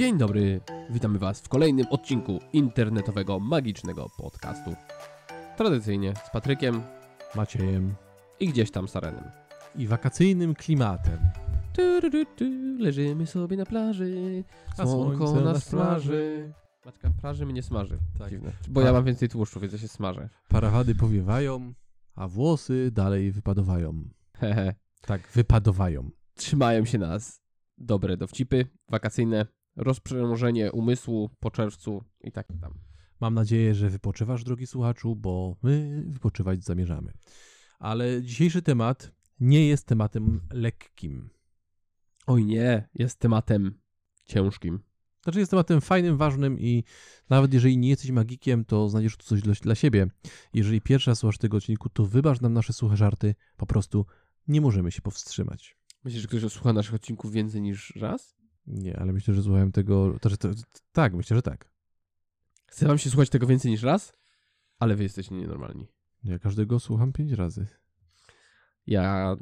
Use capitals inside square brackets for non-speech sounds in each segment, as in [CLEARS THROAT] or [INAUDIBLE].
Dzień dobry, witamy Was w kolejnym odcinku internetowego magicznego podcastu. Tradycyjnie z Patrykiem Maciejem i gdzieś tam Sarenem. i wakacyjnym klimatem. Tu, tu, tu, tu, leżymy sobie na plaży, A słonko słońce nas nas smaży. Maćka, praży mnie smaży. Tak. Dziwne. Bo ja mam więcej tłuszczu, więc ja się smażę. Parawady powiewają, a włosy dalej wypadowają. Hehe. Tak, wypadowają. Trzymają się nas dobre dowcipy wakacyjne, rozprężenie umysłu po czerwcu i tak tam. Mam nadzieję, że wypoczywasz, drogi słuchaczu, bo my wypoczywać zamierzamy. Ale dzisiejszy temat nie jest tematem lekkim. Oj nie, jest tematem ciężkim. Znaczy jest tematem fajnym, ważnym i nawet jeżeli nie jesteś magikiem, to znajdziesz tu coś dla, dla siebie. Jeżeli pierwszy raz słuchasz tego odcinku, to wybacz nam nasze suche żarty. Po prostu nie możemy się powstrzymać. Myślisz, że ktoś słucha naszych odcinków więcej niż raz? Nie, ale myślę, że słuchałem tego. To, że to, tak, myślę, że tak. Chce wam się słuchać tego więcej niż raz? Ale wy jesteście nienormalni. Ja każdego słucham pięć razy. Ja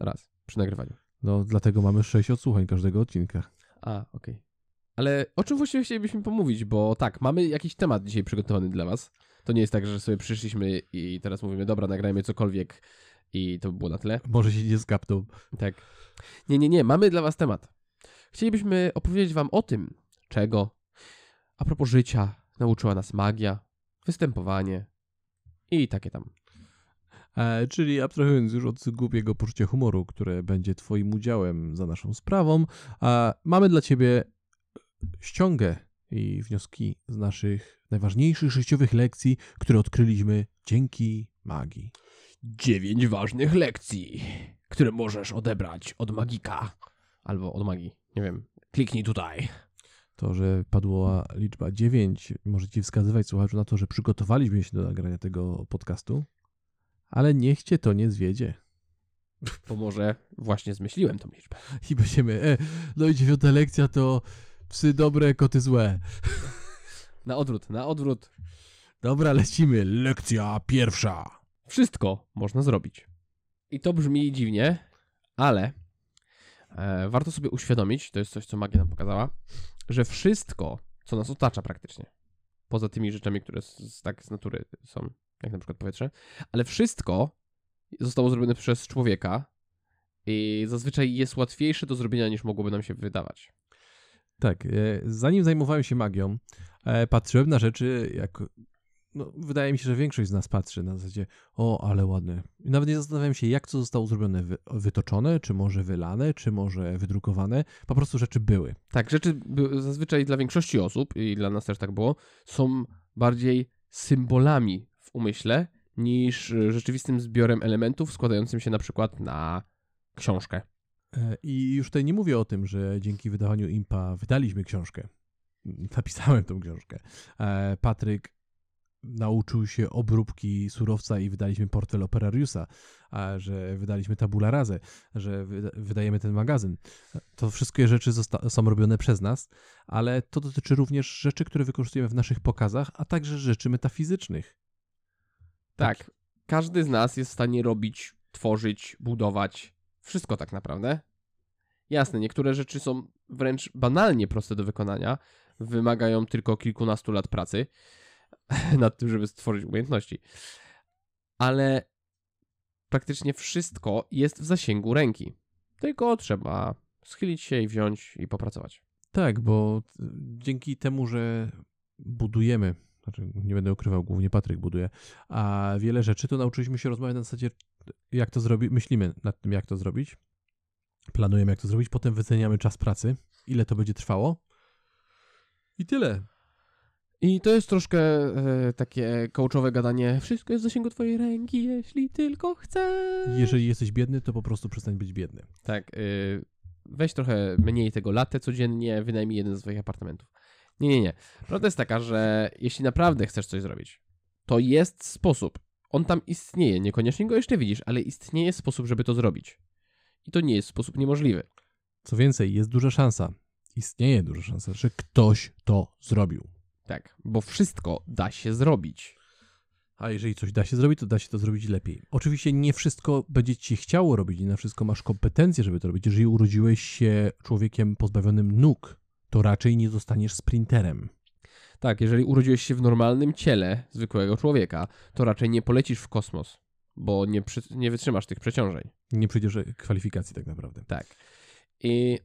raz przy nagrywaniu. No, dlatego mamy sześć odsłuchań każdego odcinka. A, okej. Ale o czym właściwie chcielibyśmy pomówić? Bo tak, mamy jakiś temat dzisiaj przygotowany dla was. To nie jest tak, że sobie przyszliśmy i teraz mówimy, dobra, nagrajmy cokolwiek i to by było na tyle. Może się nie skapną. Tak. Nie, nie, nie, mamy dla was temat. Chcielibyśmy opowiedzieć wam o tym, czego a propos życia nauczyła nas magia, występowanie i takie tam. E, czyli abstrahując już od głupiego poczucia humoru, które będzie twoim udziałem za naszą sprawą, a mamy dla ciebie ściągę i wnioski z naszych najważniejszych życiowych lekcji, które odkryliśmy dzięki magii. Dziewięć ważnych lekcji, które możesz odebrać od magika. Albo od magii, nie wiem. Kliknij tutaj. To, że padła liczba 9, może ci wskazywać, słuchaczu, na to, że przygotowaliśmy się do nagrania tego podcastu, ale niech cię to nie zwiedzie. Bo może właśnie zmyśliłem tą liczbę. I będziemy, e, no i dziewiąta lekcja to psy dobre, koty złe. Na odwrót, na odwrót. Dobra, lecimy. Lekcja pierwsza. Wszystko można zrobić. I to brzmi dziwnie, ale warto sobie uświadomić, to jest coś, co magia nam pokazała, że wszystko, co nas otacza praktycznie, poza tymi rzeczami, które z, tak z natury są, jak na przykład powietrze, ale wszystko zostało zrobione przez człowieka i zazwyczaj jest łatwiejsze do zrobienia niż mogłoby nam się wydawać. Tak, e, zanim zajmowałem się magią, e, patrzyłem na rzeczy jak. No, wydaje mi się, że większość z nas patrzy na zasadzie, o, ale ładne. I nawet nie zastanawiam się, jak to zostało zrobione, wy, wytoczone, czy może wylane, czy może wydrukowane. Po prostu rzeczy były. Tak, rzeczy zazwyczaj dla większości osób, i dla nas też tak było, są bardziej symbolami w umyśle niż rzeczywistym zbiorem elementów składającym się na przykład na książkę. E, I już tutaj nie mówię o tym, że dzięki wydawaniu Impa wydaliśmy książkę. Napisałem tą książkę. E, Patryk nauczył się obróbki surowca i wydaliśmy portfel Operariusa, a że wydaliśmy tabula rase, że wyda- wydajemy ten magazyn. To wszystkie rzeczy są robione przez nas, ale to dotyczy również rzeczy, które wykorzystujemy w naszych pokazach, a także rzeczy metafizycznych. Tak, każdy z nas jest w stanie robić, tworzyć, budować wszystko tak naprawdę. Jasne, niektóre rzeczy są wręcz banalnie proste do wykonania, wymagają tylko kilkunastu lat pracy [LAUGHS] nad tym, żeby stworzyć umiejętności. Ale praktycznie wszystko jest w zasięgu ręki. Tylko trzeba schylić się i wziąć i popracować. Tak, bo dzięki temu, że budujemy, znaczy nie będę ukrywał, głównie Patryk buduje, a wiele rzeczy, to nauczyliśmy się rozmawiać na zasadzie, jak to zrobić, myślimy nad tym, jak to zrobić, planujemy, jak to zrobić, potem wyceniamy czas pracy, ile to będzie trwało i tyle. I to jest troszkę e, takie coachowe gadanie. Wszystko jest w zasięgu twojej ręki, jeśli tylko chcesz. Jeżeli jesteś biedny, to po prostu przestań być biedny. Tak, y, weź trochę mniej tego latę codziennie, wynajmij jeden z swoich apartamentów. Nie, nie, nie. Prawda jest taka, że jeśli naprawdę chcesz coś zrobić, to jest sposób. On tam istnieje, niekoniecznie go jeszcze widzisz, ale istnieje sposób, żeby to zrobić. I to nie jest sposób niemożliwy. Co więcej, jest duża szansa, istnieje duża szansa, że ktoś to zrobił. Tak, bo wszystko da się zrobić. A jeżeli coś da się zrobić, to da się to zrobić lepiej. Oczywiście nie wszystko będzie ci chciało robić, nie na wszystko masz kompetencje, żeby to robić. Jeżeli urodziłeś się człowiekiem pozbawionym nóg, to to raczej nie zostaniesz sprinterem. Tak, jeżeli urodziłeś się w normalnym ciele zwykłego człowieka, to raczej nie polecisz w kosmos, bo nie, przy, nie wytrzymasz tych przeciążeń. Nie przejdziesz kwalifikacji tak naprawdę. Tak. I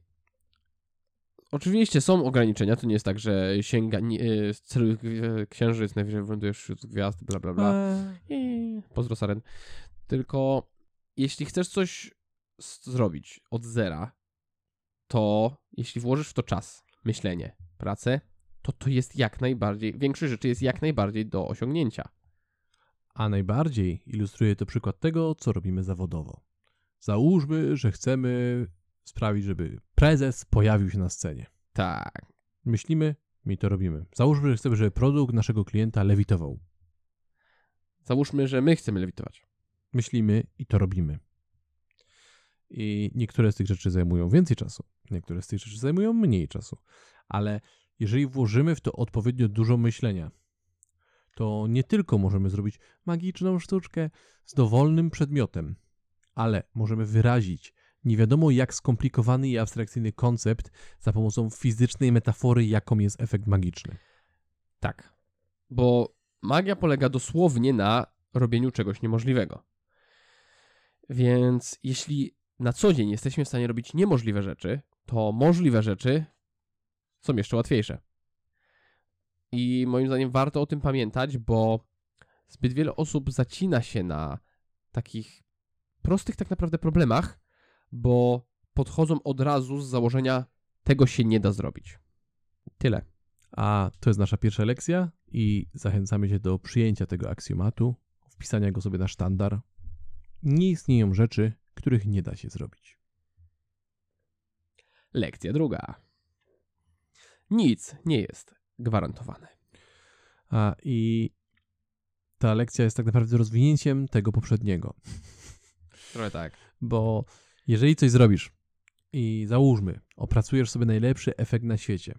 oczywiście są ograniczenia, to nie jest tak, że sięga nie, y, cel y, księżyc, najwyżej wylądujesz wśród gwiazd, bla bla bla. I pozdro Saren. Tylko jeśli chcesz coś zrobić od zera, to jeśli włożysz w to czas, myślenie, pracę, to to jest jak najbardziej, większość rzeczy jest jak najbardziej do osiągnięcia. A najbardziej ilustruje to przykład tego, co robimy zawodowo. Załóżmy, że chcemy sprawić, żeby prezes pojawił się na scenie. Tak. Myślimy, my to robimy. Załóżmy, że chcemy, żeby produkt naszego klienta lewitował. Załóżmy, że my chcemy lewitować. Myślimy i to robimy. I niektóre z tych rzeczy zajmują więcej czasu, niektóre z tych rzeczy zajmują mniej czasu. Ale jeżeli włożymy w to odpowiednio dużo myślenia, to nie tylko możemy zrobić magiczną sztuczkę z dowolnym przedmiotem, ale możemy wyrazić nie wiadomo jak skomplikowany i abstrakcyjny koncept za pomocą fizycznej metafory, jaką jest efekt magiczny. Tak. Bo magia polega dosłownie na robieniu czegoś niemożliwego. Więc jeśli na co dzień jesteśmy w stanie robić niemożliwe rzeczy, to możliwe rzeczy są jeszcze łatwiejsze. I moim zdaniem warto o tym pamiętać, bo zbyt wiele osób zacina się na takich prostych tak naprawdę problemach, bo podchodzą od razu z założenia tego się nie da zrobić. Tyle. A to jest nasza pierwsza lekcja i zachęcamy Cię do przyjęcia tego aksjomatu, wpisania go sobie na sztandar. Nie istnieją rzeczy, których nie da się zrobić. Lekcja druga. Nic nie jest gwarantowane. A i ta lekcja jest tak naprawdę rozwinięciem tego poprzedniego. Trochę tak. Bo jeżeli coś zrobisz i załóżmy, opracujesz sobie najlepszy efekt na świecie,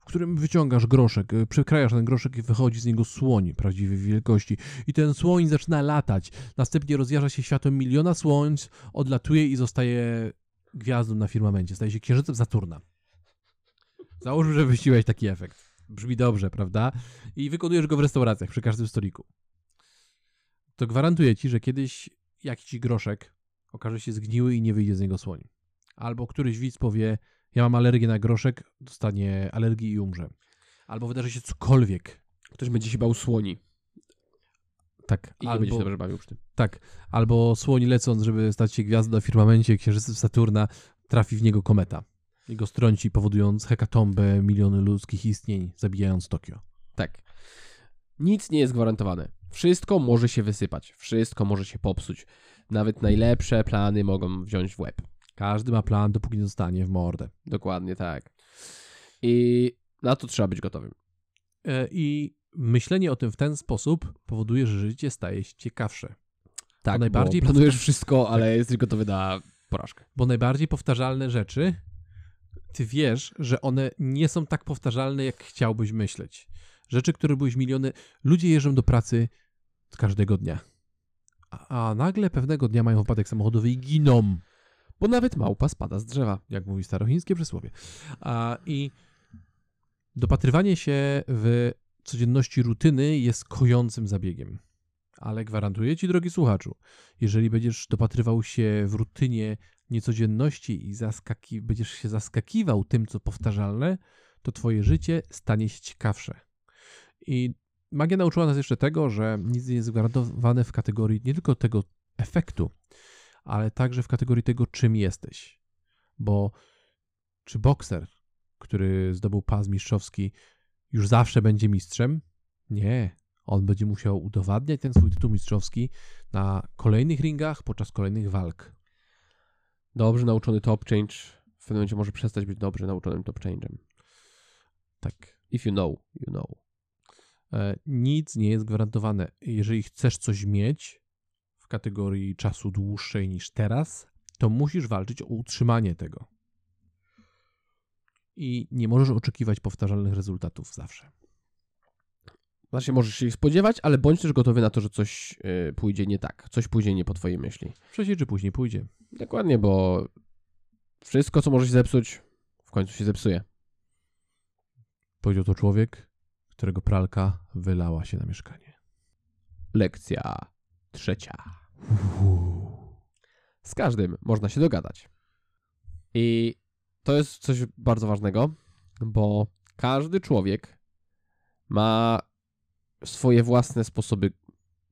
w którym wyciągasz groszek, y, przekrajasz ten groszek i wychodzi z niego słoń prawdziwej wielkości i ten słoń zaczyna latać, następnie rozjarza się światłem miliona słońc, odlatuje i zostaje gwiazdą na firmamencie, staje się księżycem Saturna. Załóżmy, że wyściłeś taki efekt. Brzmi dobrze, prawda? I wykonujesz go w restauracjach przy każdym stoliku. To gwarantuję ci, że kiedyś jakiś groszek okaże się zgniły i nie wyjdzie z niego słoń. Albo któryś widz powie, ja mam alergię na groszek, dostanie alergii i umrze. Albo wydarzy się cokolwiek. Ktoś będzie się bał słoni Tak, i nie będzie się albo, dobrze bawił przy tym. tak, albo słoń lecąc, żeby stać się gwiazdą na firmamencie księżyca Saturna, trafi w niego kometa. I go strąci, powodując hekatombę miliony ludzkich istnień, zabijając Tokio. Tak. Nic nie jest gwarantowane. Wszystko może się wysypać. Wszystko może się popsuć. Nawet najlepsze plany mogą wziąć w łeb. Każdy ma plan, dopóki nie zostanie w mordę. Dokładnie tak. I na to trzeba być gotowym. E, I myślenie o tym w ten sposób powoduje, że życie staje się ciekawsze. Tak, najbardziej bo planujesz wszystko, ale jesteś gotowy na porażkę. Bo najbardziej powtarzalne rzeczy, ty wiesz, że one nie są tak powtarzalne, jak chciałbyś myśleć. Rzeczy, które byłeś miliony. Ludzie jeżdżą do pracy każdego dnia. A, nagle pewnego dnia mają wypadek samochodowy i giną, Bo nawet małpa spada z drzewa. jak mówi starochińskie przysłowie. A, I dopatrywanie się w codzienności rutyny jest kojącym zabiegiem. Ale gwarantuję ci, drogi słuchaczu, jeżeli będziesz dopatrywał się w rutynie niecodzienności i zaskaki, będziesz się zaskakiwał tym, co powtarzalne, to twoje życie stanie się ciekawsze. I magia nauczyła nas jeszcze tego, że nic nie jest gwarantowane w kategorii nie tylko tego efektu, ale także w kategorii tego, czym jesteś. Bo czy bokser, który zdobył pas mistrzowski, już zawsze będzie mistrzem? Nie. On będzie musiał udowadniać ten swój tytuł mistrzowski na kolejnych ringach podczas kolejnych walk. Dobrze nauczony top change w pewnym momencie może przestać być dobrze nauczonym top change'em. Tak. If you know, you know. E, nic nie jest gwarantowane. Jeżeli chcesz coś mieć w kategorii czasu dłuższej niż teraz, to musisz walczyć o utrzymanie tego. I nie możesz oczekiwać powtarzalnych rezultatów zawsze. Znaczy, możesz się ich spodziewać, ale bądź też gotowy na to, że coś y, pójdzie nie tak. Coś pójdzie nie po twojej myśli. Wcześniej czy później pójdzie. Dokładnie, bo wszystko, co może się zepsuć, w końcu się zepsuje. Powiedział to człowiek, którego pralka wylała się na mieszkanie. Lekcja trzecia. Z każdym można się dogadać. I to jest coś bardzo ważnego, bo każdy człowiek ma swoje własne sposoby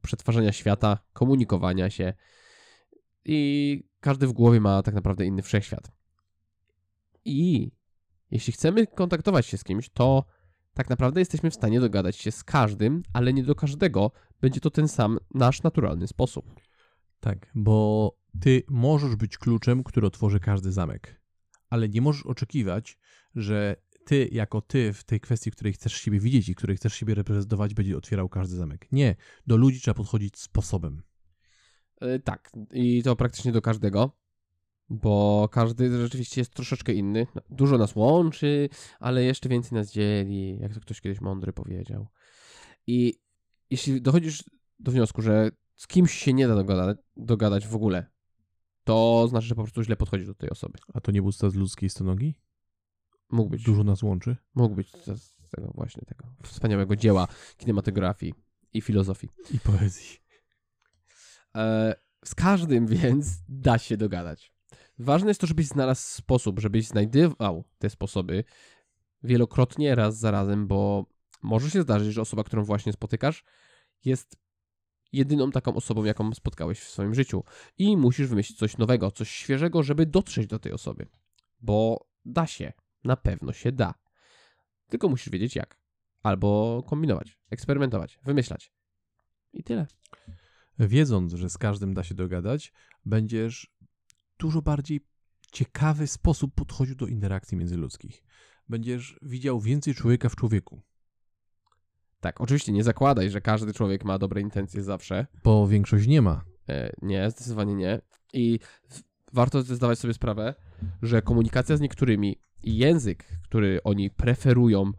przetwarzania świata, komunikowania się i każdy w głowie ma tak naprawdę inny wszechświat. I jeśli chcemy kontaktować się z kimś, to tak naprawdę jesteśmy w stanie dogadać się z każdym, ale nie do każdego będzie to ten sam nasz naturalny sposób. Tak, bo ty możesz być kluczem, który otworzy każdy zamek, ale nie możesz oczekiwać, że ty jako ty w tej kwestii, w której chcesz siebie widzieć i której chcesz siebie reprezentować, będzie otwierał każdy zamek. Nie, do ludzi trzeba podchodzić sposobem. Yy, tak, i to praktycznie do każdego, bo każdy rzeczywiście jest troszeczkę inny. Dużo nas łączy, ale jeszcze więcej nas dzieli, jak to ktoś kiedyś mądry powiedział. I jeśli dochodzisz do wniosku, że z kimś się nie da dogadać, dogadać w ogóle, to znaczy, że po prostu źle podchodzisz do tej osoby. A to nie był z ludzkiej stonogi? Mógł być. Dużo nas łączy. Mógł być z, z tego właśnie tego wspaniałego dzieła kinematografii i filozofii. I poezji. E, z każdym więc da się dogadać. Ważne jest to, żebyś znalazł sposób, żebyś znajdywał te sposoby wielokrotnie, raz za razem, bo może się zdarzyć, że osoba, którą właśnie spotykasz, jest jedyną taką osobą, jaką spotkałeś w swoim życiu. I musisz wymyślić coś nowego, coś świeżego, żeby dotrzeć do tej osoby. Bo da się, na pewno się da. Tylko musisz wiedzieć jak. Albo kombinować, eksperymentować, wymyślać. I tyle. Wiedząc, że z każdym da się dogadać, będziesz dużo bardziej ciekawy sposób podchodził do interakcji międzyludzkich. Będziesz widział więcej człowieka w człowieku. Tak, oczywiście nie zakładaj, że każdy człowiek ma dobre intencje zawsze. Bo większość nie ma. E, nie, zdecydowanie nie. I warto zdawać sobie sprawę, że komunikacja z niektórymi i język, który oni preferują,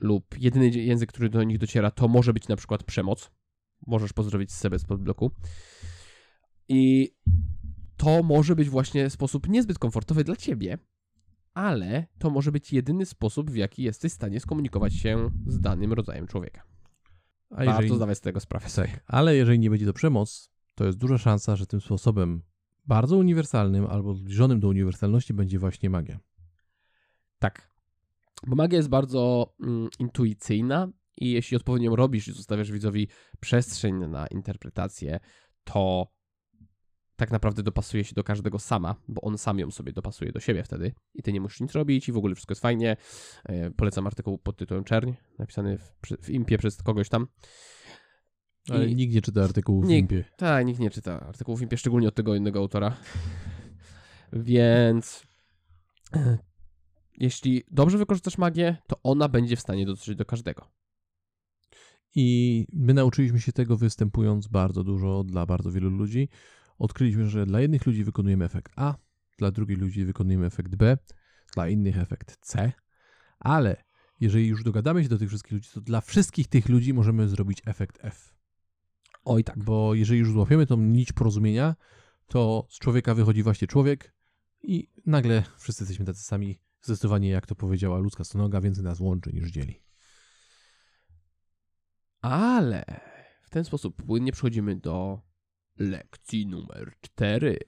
lub jedyny język, który do nich dociera, to może być na przykład przemoc. Możesz pozdrowić sobie z podbloku. I to może być właśnie sposób niezbyt komfortowy dla ciebie, ale to może być jedyny sposób, w jaki jesteś w stanie skomunikować się z danym rodzajem człowieka. A Warto jeżeli, zdawać z tego sprawę sobie. tak, ale jeżeli nie będzie to przemoc, to jest duża szansa, że tym sposobem bardzo uniwersalnym albo zbliżonym do uniwersalności będzie właśnie magia. Tak. Bo magia jest bardzo mm, intuicyjna i jeśli odpowiednio robisz i zostawiasz widzowi przestrzeń na interpretację, to tak naprawdę dopasuje się do każdego sama, bo on sam ją sobie dopasuje do siebie wtedy i ty nie musisz nic robić i w ogóle wszystko jest fajnie. E, polecam artykuł pod tytułem Czerń, napisany w, w impie przez kogoś tam. Ale I- nikt nie czyta artykułów w. Impie. Tak, nikt nie czyta artykułów w impie, szczególnie od tego innego autora. [LAUGHS] Więc e, jeśli dobrze wykorzystasz magię, to ona będzie w stanie dotrzeć do każdego. I my nauczyliśmy się tego występując bardzo dużo dla bardzo wielu ludzi. Odkryliśmy, że dla jednych ludzi wykonujemy efekt A, dla drugich ludzi wykonujemy efekt B, dla innych efekt C, ale jeżeli już dogadamy się do tych wszystkich ludzi, to dla wszystkich tych ludzi możemy zrobić efekt F. Oj tak. Bo jeżeli już złapiemy tą nić porozumienia, to z człowieka wychodzi właśnie człowiek i nagle wszyscy jesteśmy tacy sami. Zdecydowanie, jak to powiedziała ludzka stonoga, więcej nas łączy niż dzieli. Ale w ten sposób płynnie przechodzimy do lekcji numer 4.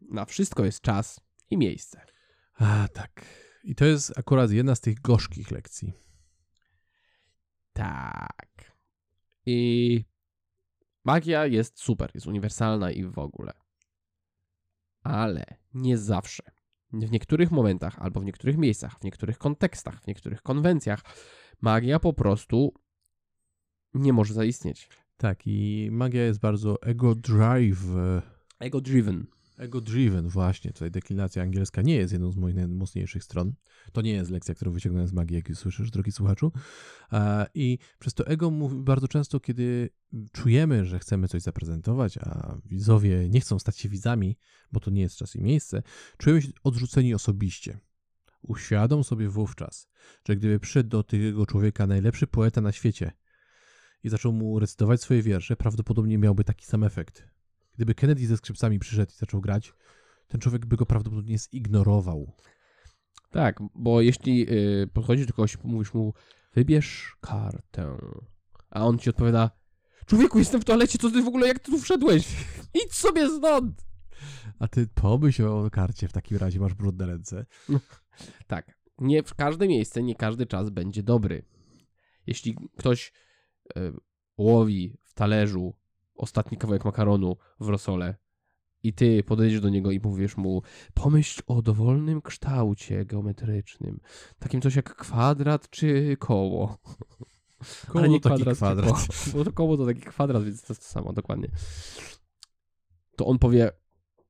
Na wszystko jest czas i miejsce. A, tak. I to jest akurat jedna z tych gorzkich lekcji. Tak. I magia jest super, jest uniwersalna i w ogóle. Ale nie zawsze. W niektórych momentach, albo w niektórych miejscach, w niektórych kontekstach, w niektórych konwencjach, magia po prostu nie może zaistnieć. Tak, i magia jest bardzo ego drive. Ego driven. Ego driven, właśnie. Tutaj deklinacja angielska nie jest jedną z moich najmocniejszych stron. To nie jest lekcja, którą wyciągnąłem z magii, jak już słyszysz, drogi słuchaczu. E, I przez to ego mówi bardzo często, kiedy czujemy, że chcemy coś zaprezentować, a widzowie nie chcą stać się widzami, bo to nie jest czas i miejsce, czujemy się odrzuceni osobiście. Uświadom sobie wówczas, że gdyby przyszedł do tego człowieka najlepszy poeta na świecie i zaczął mu recytować swoje wiersze, prawdopodobnie miałby taki sam efekt. Gdyby Kennedy ze skrzypcami przyszedł i zaczął grać, ten człowiek by go prawdopodobnie zignorował. Tak, bo jeśli y, podchodzisz do kogoś mówisz mu, wybierz kartę, a on ci odpowiada, człowieku, jestem w toalecie, co ty w ogóle, jak ty tu wszedłeś? [LAUGHS] Idź sobie stąd! A ty pomyśl o karcie w takim razie, masz brudne ręce. Tak, nie w każde miejsce, nie każdy czas będzie dobry. Jeśli ktoś łowi w talerzu ostatni kawałek makaronu w rosole i ty podejdziesz do niego i mówisz mu, pomyśl o dowolnym kształcie geometrycznym, takim coś jak kwadrat czy koło. Koło Ale nie to taki kwadrat, kwadrat. Tylko, [LAUGHS] bo to koło to taki kwadrat, więc to jest to samo, dokładnie. To on powie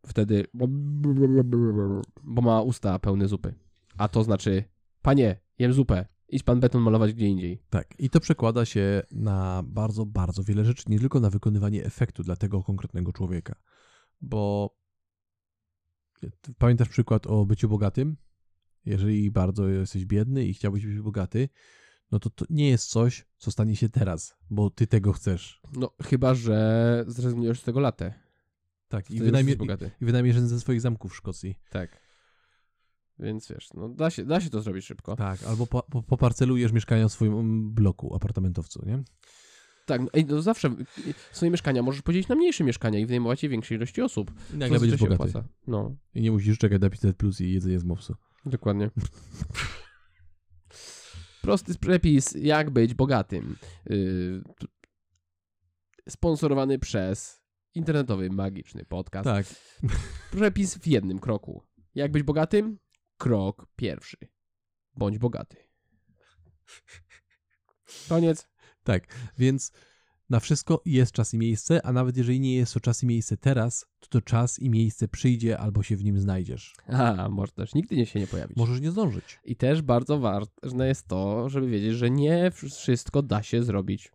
wtedy, bo ma usta pełne zupy. A to znaczy, panie, jem zupę, idź pan beton malować gdzie indziej. Tak, i to przekłada się na bardzo, bardzo wiele rzeczy, nie tylko na wykonywanie efektu dla tego konkretnego człowieka. Bo pamiętasz przykład o byciu bogatym? Jeżeli bardzo jesteś biedny i chciałbyś być bogaty, no to to nie jest coś, co stanie się teraz, bo ty tego chcesz. No, chyba, że zrezygnujesz z tego latę. Tak, i, Wtedy wynajmie, jesteś bogaty. i wynajmiesz jeden ze swoich zamków w Szkocji. Tak. Więc wiesz, no da się, da się to zrobić szybko. Tak, albo po, po, poparcelujesz mieszkania w swoim mm, bloku, apartamentowcu, nie? Tak, no, ej, no zawsze swoje mieszkania możesz podzielić na mniejsze mieszkania i wynajmować je większej ilości osób. I nagle będziesz się bogaty. opłaca. No, I nie musisz czekać na 500 plus i jedzenie z mopsu. dokładnie. Prosty przepis, jak być bogatym. Yy, sponsorowany przez internetowy magiczny podcast. Tak, Przepis w jednym kroku. Jak być bogatym? Krok pierwszy. Bądź bogaty. Koniec. tak. Więc na wszystko jest czas i miejsce, a nawet jeżeli nie jest to czas i miejsce teraz, to to czas i miejsce przyjdzie albo się w nim znajdziesz. A, może też nigdy nie się nie pojawić. Możesz nie zdążyć. I też bardzo ważne jest to, żeby wiedzieć, że nie wszystko da się zrobić.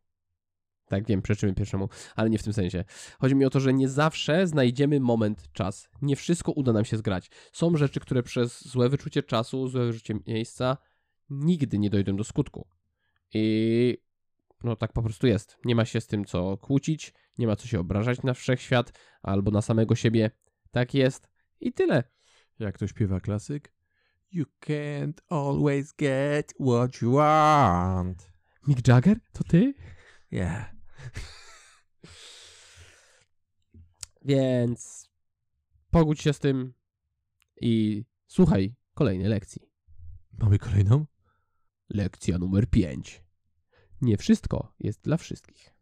Tak, wiem, przeczymy pierwszemu, ale nie w tym sensie. Chodzi mi o to, że nie zawsze znajdziemy moment, czas. Nie wszystko uda nam się zgrać. Są rzeczy, które przez złe wyczucie czasu, złe wyczucie miejsca nigdy nie dojdą do skutku. I no tak po prostu jest. Nie ma się z tym co kłócić, nie ma co się obrażać na wszechświat albo na samego siebie. Tak jest i tyle. Jak to śpiewa klasyk? You can't always get what you want. Mick Jagger? To ty? Yeah. [LAUGHS] Więc pogódź się z tym i słuchaj kolejnej lekcji. Mamy kolejną? Lekcja numer 5. Nie wszystko jest dla wszystkich.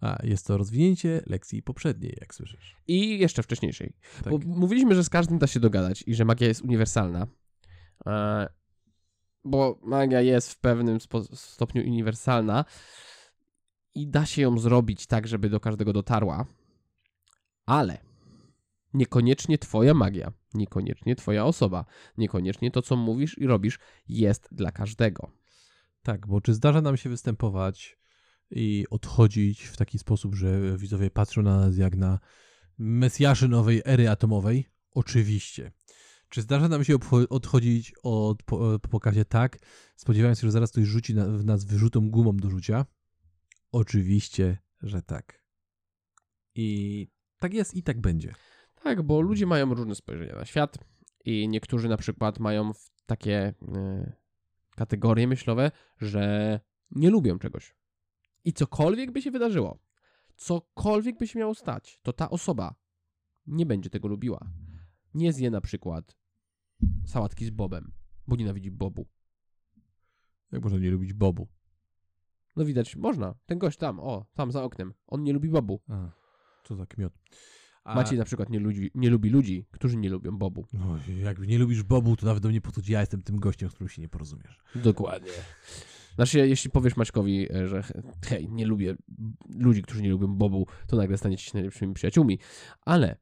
A, jest to rozwinięcie lekcji poprzedniej, jak słyszysz. I jeszcze wcześniejszej. Tak. Bo mówiliśmy, że z każdym da się dogadać i że magia jest uniwersalna. E, bo magia jest w pewnym stopniu uniwersalna i da się ją zrobić tak, żeby do każdego dotarła. Ale niekoniecznie twoja magia, niekoniecznie twoja osoba, niekoniecznie to, co mówisz i robisz, jest dla każdego. Tak, bo czy zdarza nam się występować i odchodzić w taki sposób, że widzowie patrzą na nas jak na mesjaszy nowej ery atomowej? Oczywiście. Czy zdarza nam się odchodzić od po pokazie tak, spodziewając się, że zaraz ktoś rzuci na, w nas wyrzutą gumą do rzucia? Oczywiście, że tak. I tak jest i tak będzie. Tak, bo ludzie mają różne spojrzenia na świat i niektórzy na przykład mają takie y, kategorie myślowe, że nie lubią czegoś. I cokolwiek by się wydarzyło, cokolwiek by się miało stać, to ta osoba nie będzie tego lubiła. Nie zje na przykład sałatki z bobem, bo nienawidzi bobu. Jak można nie lubić Bobu? No widać, można. Ten gość tam, o, tam za oknem, on nie lubi bobu. A, co za kmiot. A, Maciej na przykład nie, ludzi, nie lubi ludzi, którzy nie lubią bobu. no, jak nie lubisz Bobu, to nawet do mnie podchodzi, ja jestem tym gościem, z którym się nie porozumiesz. Dokładnie. Znaczy, jeśli powiesz Maćkowi, e, że hej, nie lubię ludzi, którzy nie lubią Bobu, to nagle staniecie się najlepszymi przyjaciółmi. Ale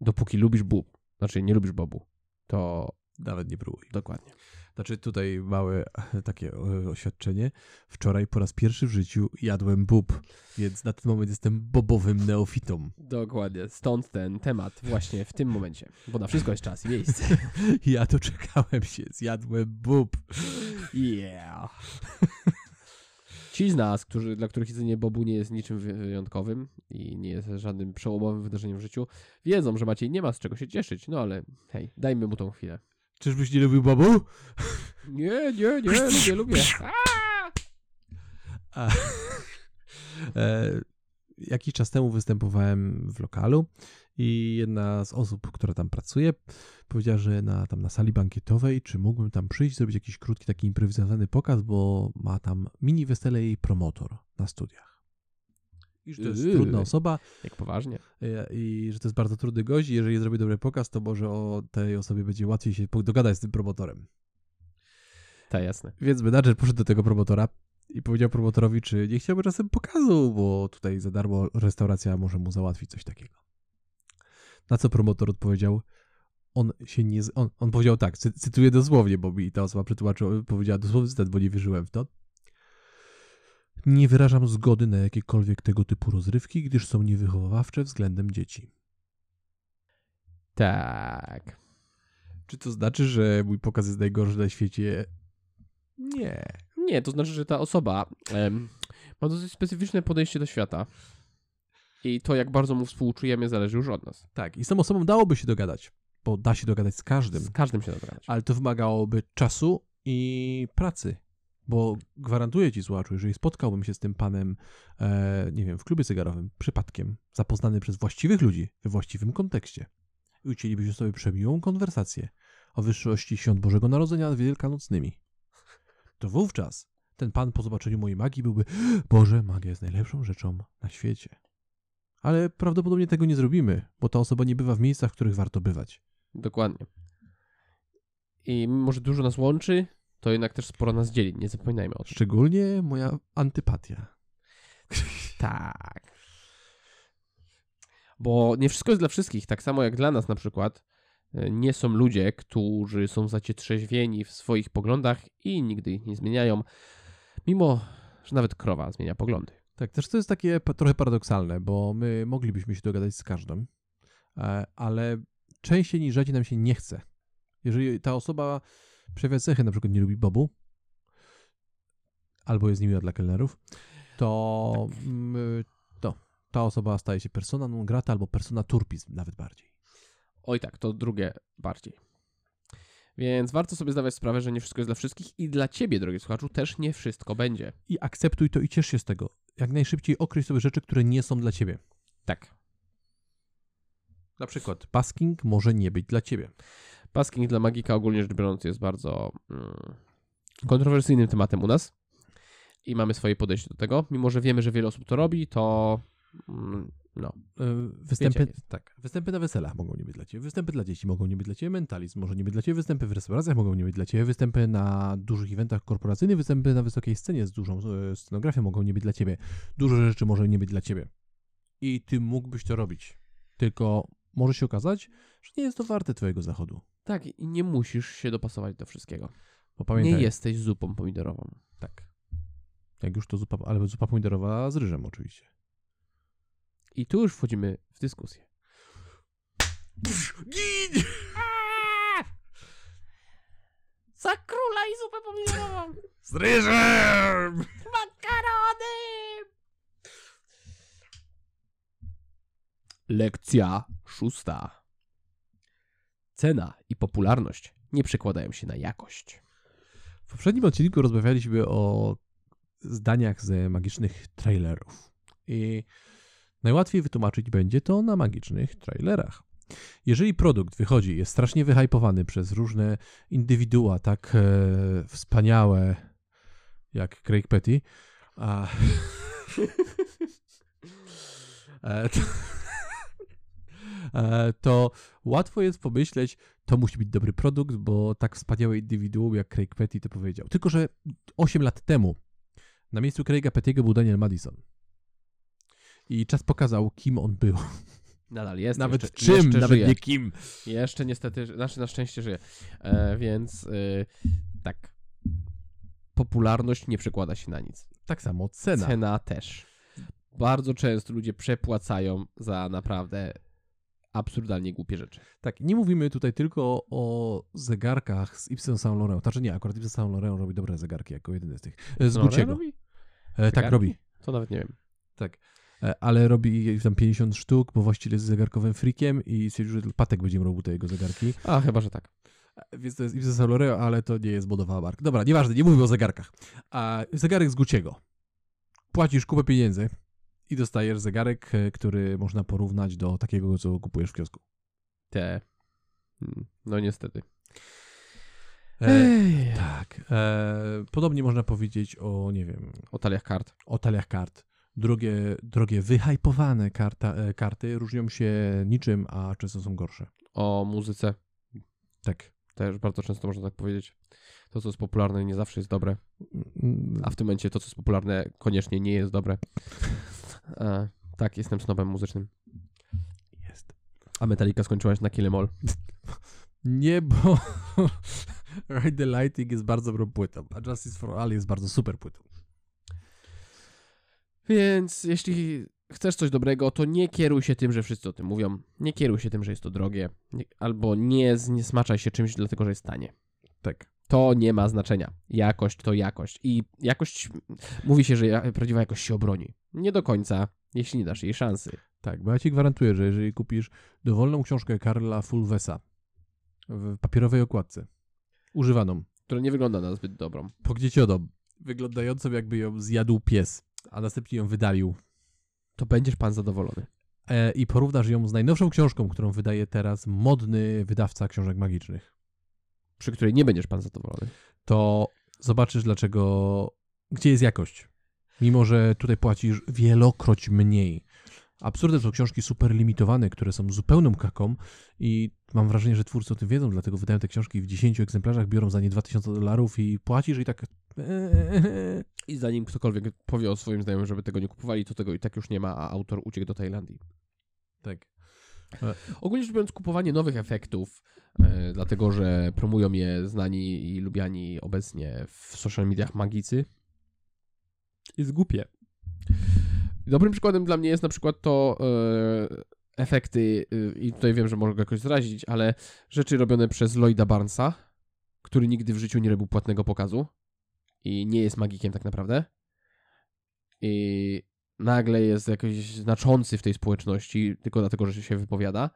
dopóki lubisz Bób, znaczy nie lubisz Bobu, to Nawet nie próbuj. dokładnie. Znaczy tutaj małe [LAUGHS] takie e, oświadczenie. Wczoraj po raz pierwszy w życiu jadłem bób, więc na ten moment jestem bobowym neofitą. Dokładnie. Stąd ten temat właśnie w tym momencie, bo na wszystko jest czas i miejsce. [LAUGHS] Ja doczekałem się, zjadłem bób. Yeah. Ci z nas, którzy, dla których jedzenie bobu nie jest niczym wy- wyjątkowym i nie jest żadnym przełomowym wydarzeniem w życiu, wiedzą, że Maciej nie ma z czego się cieszyć, no ale hej, dajmy mu tą chwilę. Czyżbyś nie lubił babu? Nie, nie, nie, lubię, lubię. A, [LAUGHS] e, jakiś czas temu występowałem w lokalu i jedna z osób, która tam pracuje, powiedziała, że na, tam na sali bankietowej, czy mógłbym tam przyjść, zrobić jakiś krótki taki improwizowany pokaz, bo ma tam mini wesele jej promotor na studiach. I że to jest Yy. trudna osoba Jak poważnie. e, i że to jest bardzo trudny gość i jeżeli zrobi dobry pokaz, to może o tej osobie będzie łatwiej się dogadać z tym promotorem. Tak, jasne. Więc menadżer poszedł do tego promotora i powiedział promotorowi, czy nie chciałby czasem pokazu, bo tutaj za darmo restauracja może mu załatwić coś takiego. Na co promotor odpowiedział, on się nie... On, on powiedział tak, cy, cytuję dosłownie, bo mi ta osoba przetłumaczyła, powiedziała dosłowny cytat, bo nie wierzyłem w to. Nie wyrażam zgody na jakiekolwiek tego typu rozrywki, gdyż są niewychowawcze względem dzieci. Tak. Czy to znaczy, że mój pokaz jest najgorszy na świecie? Nie. Nie, to znaczy, że ta osoba em, ma dosyć specyficzne podejście do świata. I to, jak bardzo mu współczujemy, zależy już od nas. Tak, i z tą osobą dałoby się dogadać, bo da się dogadać z każdym, Z każdym się da dogadać. ale to wymagałoby czasu i pracy. Bo gwarantuję ci, słuchaczu, jeżeli spotkałbym się z tym panem, e, nie wiem, w klubie cygarowym, przypadkiem, zapoznany przez właściwych ludzi, we właściwym kontekście, i ucięlibyśmy sobie przemiłą konwersację o wyższości świąt Bożego Narodzenia nad wielkanocnymi, to wówczas ten pan po zobaczeniu mojej magii byłby, Boże, magia jest najlepszą rzeczą na świecie. Ale prawdopodobnie tego nie zrobimy, bo ta osoba nie bywa w miejscach, w których warto bywać. Dokładnie. I mimo, że dużo nas łączy, to jednak też sporo nas dzieli. Nie zapominajmy o tym. Szczególnie moja antypatia. [LAUGHS] Tak. Bo nie wszystko jest dla wszystkich. Tak samo jak dla nas na przykład. e, Nie są ludzie, którzy są zacietrzeźwieni w swoich poglądach i nigdy ich nie zmieniają. Mimo, że nawet krowa zmienia poglądy. Tak, też to jest takie trochę paradoksalne, bo my moglibyśmy się dogadać z każdym, e, ale częściej niż rzadziej nam się nie chce. Jeżeli ta osoba przejawia cechy, na przykład nie lubi bobu, albo jest niemiła dla kelnerów, to, mm, to ta osoba staje się persona non grata albo persona turpis nawet bardziej. Oj tak, to drugie bardziej. Więc warto sobie zdawać sprawę, że nie wszystko jest dla wszystkich i dla ciebie, drogi słuchaczu, też nie wszystko będzie. I akceptuj to i ciesz się z tego. Jak najszybciej określ sobie rzeczy, które nie są dla ciebie. Tak. Na przykład basking może nie być dla ciebie. Basking dla magika ogólnie rzecz biorąc jest bardzo mm, kontrowersyjnym tematem u nas i mamy swoje podejście do tego. Mimo, że wiemy, że wiele osób to robi, to mm, no, E, Występy, tak, występy na weselach mogą nie być dla Ciebie, występy dla dzieci mogą nie być dla Ciebie, mentalizm może nie być dla Ciebie, występy w restauracjach mogą nie być dla Ciebie, występy na dużych eventach korporacyjnych, występy na wysokiej scenie z dużą e, scenografią mogą nie być dla Ciebie. Dużo rzeczy może nie być dla Ciebie. I Ty mógłbyś to robić. Tylko może się okazać, że nie jest to warte Twojego zachodu. Tak i nie musisz się dopasować do wszystkiego. Bo pamiętaj, Nie jesteś zupą pomidorową. tak. Jak już to zupa, ale zupa pomidorowa z ryżem oczywiście. I tu już wchodzimy w dyskusję. Gin! [LAUGHS] Za króla i zupę pomidorową! Z ryżem! Makarony! Lekcja szósta. Cena i popularność nie przekładają się na jakość. W poprzednim odcinku rozmawialiśmy o zdaniach ze magicznych trailerów. I najłatwiej wytłumaczyć będzie to na magicznych trailerach. Jeżeli produkt wychodzi, jest strasznie wyhypowany przez różne indywidua, tak e, wspaniałe jak Craig Petty, a, [LAUGHS] e, to, to łatwo jest pomyśleć, to musi być dobry produkt, bo tak wspaniałe indywiduum jak Craig Petty to powiedział. Tylko, że 8 lat temu na miejscu Craiga Pettiego był Daniel Madison. I czas pokazał, kim on był. Nadal jest. nawet jeszcze, czym, jeszcze nawet żyje. nie kim. Jeszcze niestety, znaczy na szczęście żyje. E, więc y, tak. Popularność nie przekłada się na nic. Tak samo cena. Cena też. Bardzo często ludzie przepłacają za naprawdę absurdalnie głupie rzeczy. Tak, nie mówimy tutaj tylko o zegarkach z Yves Saint Laurent. Znaczy nie, akurat Yves Saint Laurent robi dobre zegarki jako jedyny z tych. E, Z No, Gucci'ego. robi? E, tak robi. To nawet nie wiem. Tak. E, Ale robi tam 50 sztuk, bo właściciel jest zegarkowym freakiem i stwierdził, że Patek będzie robił te jego zegarki. A, chyba, że tak. Więc to jest Yves Saint Laurent, ale to nie jest modowa marka. Dobra, nieważne, nie mówimy o zegarkach. A zegarek z Guciego. Płacisz kupę pieniędzy i dostajesz zegarek, e, który można porównać do takiego, co kupujesz w kiosku. Te. Mm, No niestety. E, Ej. tak. E, podobnie można powiedzieć o, nie wiem, O taliach kart. o taliach kart. Drogie, drogie wyhypowane karta, e, karty różnią się niczym, a często są gorsze. O muzyce. Tak. Też bardzo często można tak powiedzieć. To, co jest popularne, nie zawsze jest dobre. Mm, A w tym momencie to, co jest popularne, koniecznie nie jest dobre. E, tak, jestem snobem muzycznym. Jest. A Metallica skończyłaś na Kill 'Em All. [LAUGHS] Nie, bo [LAUGHS] Ride the Lightning jest bardzo dobrą płytą, a Justice for All jest bardzo super płytą. Więc jeśli chcesz coś dobrego, to nie kieruj się tym, że wszyscy o tym mówią. Nie kieruj się tym, że jest to drogie. Nie, albo nie zniesmaczaj się czymś, dlatego że jest tanie. Tak. To nie ma znaczenia. Jakość to jakość. I jakość, mówi się, że prawdziwa jakość się obroni. Nie do końca, jeśli nie dasz jej szansy. Tak, bo ja ci gwarantuję, że jeżeli kupisz dowolną książkę Karla Fulvesa w papierowej okładce, używaną, Która nie wygląda na zbyt dobrą. pogniecioną, wyglądającą jakby ją zjadł pies, a następnie ją wydalił, To będziesz pan zadowolony. e, i porównasz ją z najnowszą książką, którą wydaje teraz modny wydawca książek magicznych, Przy której nie będziesz pan zadowolony. to zobaczysz dlaczego, gdzie jest jakość. Mimo, że tutaj płacisz wielokroć mniej. Absurdem są książki super limitowane, które są zupełną kaką i mam wrażenie, że twórcy o tym wiedzą, dlatego wydają te książki w 10 egzemplarzach, biorą za nie 2000 dolarów i płacisz i tak... I zanim ktokolwiek powie o swoim znajomym, żeby tego nie kupowali, to tego i tak już nie ma, a autor uciekł do Tajlandii. Tak. Ogólnie rzecz biorąc, kupowanie nowych efektów, e, dlatego że promują je znani i lubiani obecnie w social mediach magicy, jest głupie. Dobrym przykładem dla mnie jest na przykład to e, efekty, e, i tutaj wiem, że mogę jakoś zrazić, ale rzeczy robione przez Lloyda Barnesa, który nigdy w życiu nie robił płatnego pokazu i nie jest magikiem tak naprawdę. I nagle jest jakoś znaczący w tej społeczności, tylko dlatego, że się wypowiada.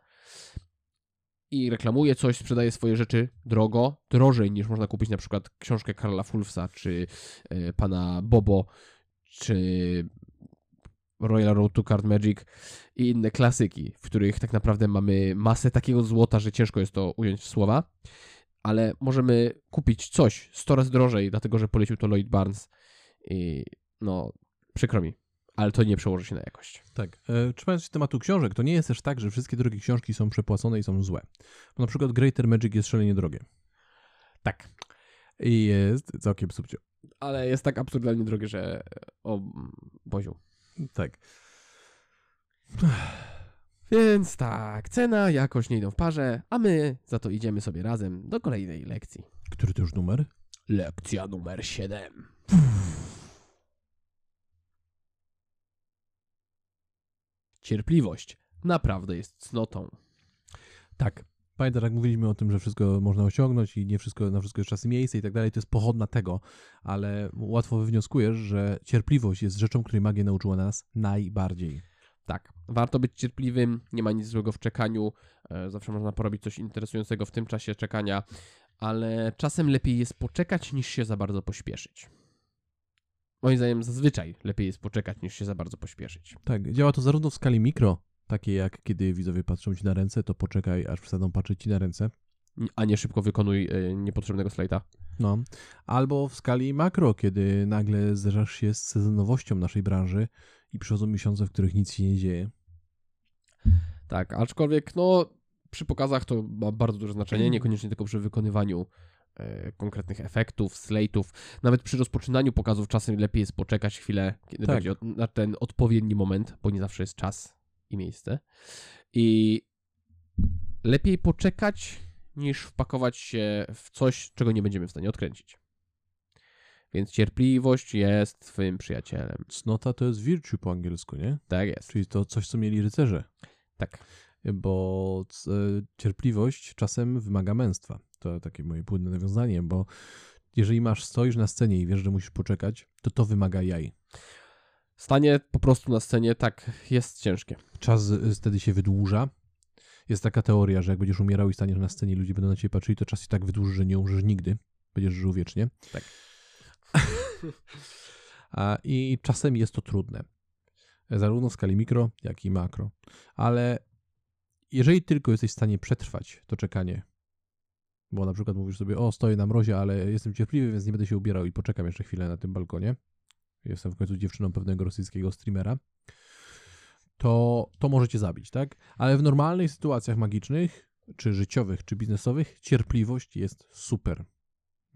I reklamuje coś, sprzedaje swoje rzeczy drogo, drożej niż można kupić na przykład książkę Karla Fulfsa, czy e, pana Bobo, czy Royal Road to Card Magic i inne klasyki, w których tak naprawdę mamy masę takiego złota, że ciężko jest to ująć w słowa, ale możemy kupić coś 100 razy drożej, dlatego że polecił to Lloyd Barnes i no, przykro mi, ale to nie przełoży się na jakość. Tak. E, trzymając się tematu książek, to nie jest też tak, że wszystkie drogie książki są przepłacone i są złe. Bo na przykład Greater Magic jest szalenie drogie. Tak. I jest całkiem subcio. Ale jest tak absurdalnie drogie, że o Boziu. Tak. [SIGHS] Więc tak, cena, jakość nie idą w parze, a my za to idziemy sobie razem do kolejnej lekcji. Który to już numer? Lekcja numer 7. Cierpliwość naprawdę jest cnotą. Tak. Pamiętasz, jak mówiliśmy o tym, że wszystko można osiągnąć i nie wszystko, na wszystko jest czas i miejsce i tak dalej, to jest pochodna tego, ale łatwo wywnioskujesz, że cierpliwość jest rzeczą, której magia nauczyła nas najbardziej. Tak, warto być cierpliwym, nie ma nic złego w czekaniu, e, zawsze można porobić coś interesującego w tym czasie czekania, ale czasem lepiej jest poczekać niż się za bardzo pośpieszyć. Moim zdaniem zazwyczaj lepiej jest poczekać niż się za bardzo pośpieszyć. Tak, działa to zarówno w skali mikro, takiej jak kiedy widzowie patrzą ci na ręce, to poczekaj, aż przestaną patrzeć ci na ręce. A nie szybko wykonuj e, niepotrzebnego slajta. No, albo w skali makro, kiedy nagle zderzasz się z sezonowością naszej branży i przychodzą miesiące, w których nic się nie dzieje. Tak, aczkolwiek no przy pokazach to ma bardzo duże znaczenie, [CLEARS THROAT] niekoniecznie tylko przy wykonywaniu konkretnych efektów, slate'ów. Nawet przy rozpoczynaniu pokazów czasem lepiej jest poczekać chwilę, kiedy Tak. będzie na ten odpowiedni moment, bo nie zawsze jest czas i miejsce. I lepiej poczekać niż wpakować się w coś, czego nie będziemy w stanie odkręcić. Więc cierpliwość jest twym przyjacielem. Cnota to jest virtue po angielsku, nie? Tak jest. Czyli to coś, co mieli rycerze. Tak. Bo e, cierpliwość czasem wymaga męstwa. To takie moje płynne nawiązanie, bo jeżeli masz, stoisz na scenie i wiesz, że musisz poczekać, to to wymaga jaj. Stanie po prostu na scenie tak jest ciężkie. Czas y, wtedy się wydłuża Jest taka teoria, że jak będziesz umierał i staniesz na scenie, ludzie będą na ciebie patrzyli, to czas się tak wydłuży, że nie umrzesz nigdy. Będziesz żył wiecznie. Tak. [LAUGHS] A, I czasem jest to trudne. Zarówno w skali mikro, jak i makro. Ale jeżeli tylko jesteś w stanie przetrwać to czekanie, bo na przykład mówisz sobie, o, stoję na mrozie, ale jestem cierpliwy, więc nie będę się ubierał i poczekam jeszcze chwilę na tym balkonie. Jestem w końcu dziewczyną pewnego rosyjskiego streamera. To, to możecie zabić, tak? Ale w normalnych sytuacjach magicznych, czy życiowych, czy biznesowych, cierpliwość jest super.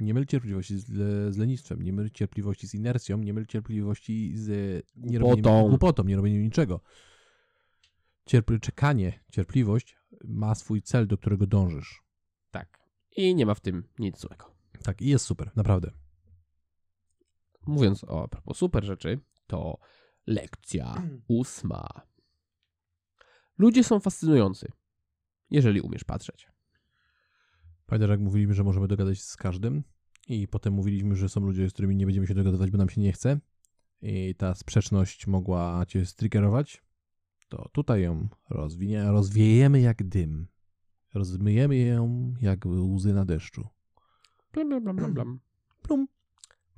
Nie myl cierpliwości z, z lenistwem, nie myl cierpliwości z inercją, nie myl cierpliwości z nie robieniem, Głupotą. głupotą, nie robieniem niczego. Cierpl- czekanie, cierpliwość ma swój cel, do którego dążysz. Tak. I nie ma w tym nic złego. Tak, i jest super, naprawdę. Mówiąc o a propos super rzeczy, to lekcja [CLEARS THROAT] ósma. Ludzie są fascynujący, jeżeli umiesz patrzeć. Pamiętasz, jak mówiliśmy, że możemy dogadać się z każdym i potem mówiliśmy, że są ludzie, z którymi nie będziemy się dogadywać, bo nam się nie chce i ta sprzeczność mogła cię striggerować, to tutaj ją rozwinie, rozwiejemy jak dym. Rozmyjemy ją jak łzy na deszczu. Blam, blam, blam, blam. Plum.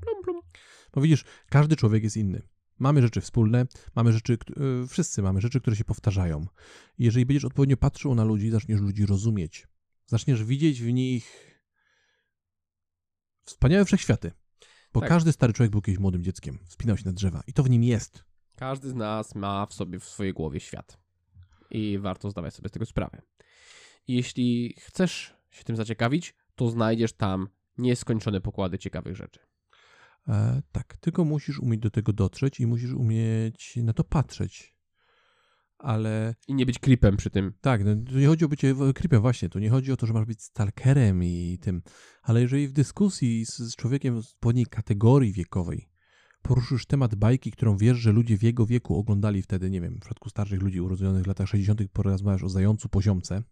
Blum, blum. Bo widzisz, każdy człowiek jest inny. Mamy rzeczy wspólne, mamy rzeczy, y, wszyscy mamy rzeczy, które się powtarzają. I jeżeli będziesz odpowiednio patrzył na ludzi, zaczniesz ludzi rozumieć. Zaczniesz widzieć w nich wspaniałe wszechświaty. Bo Tak. każdy stary człowiek był kiedyś młodym dzieckiem, wspinał się na drzewa i to w nim jest. Każdy z nas ma w sobie, w swojej głowie świat. I warto zdawać sobie z tego sprawę. Jeśli chcesz się tym zaciekawić, to znajdziesz tam nieskończone pokłady ciekawych rzeczy. E, tak, tylko musisz umieć do tego dotrzeć i musisz umieć na to patrzeć. Ale I nie być creepem przy tym. Tak, no, tu nie chodzi o bycie creepem, właśnie. Tu nie chodzi o to, że masz być stalkerem i tym. Ale jeżeli w dyskusji z, z człowiekiem z odpowiedniej kategorii wiekowej poruszysz temat bajki, którą wiesz, że ludzie w jego wieku oglądali wtedy, nie wiem, w przypadku starszych ludzi urodzonych w latach 60., porozmawiasz o zającu poziomce,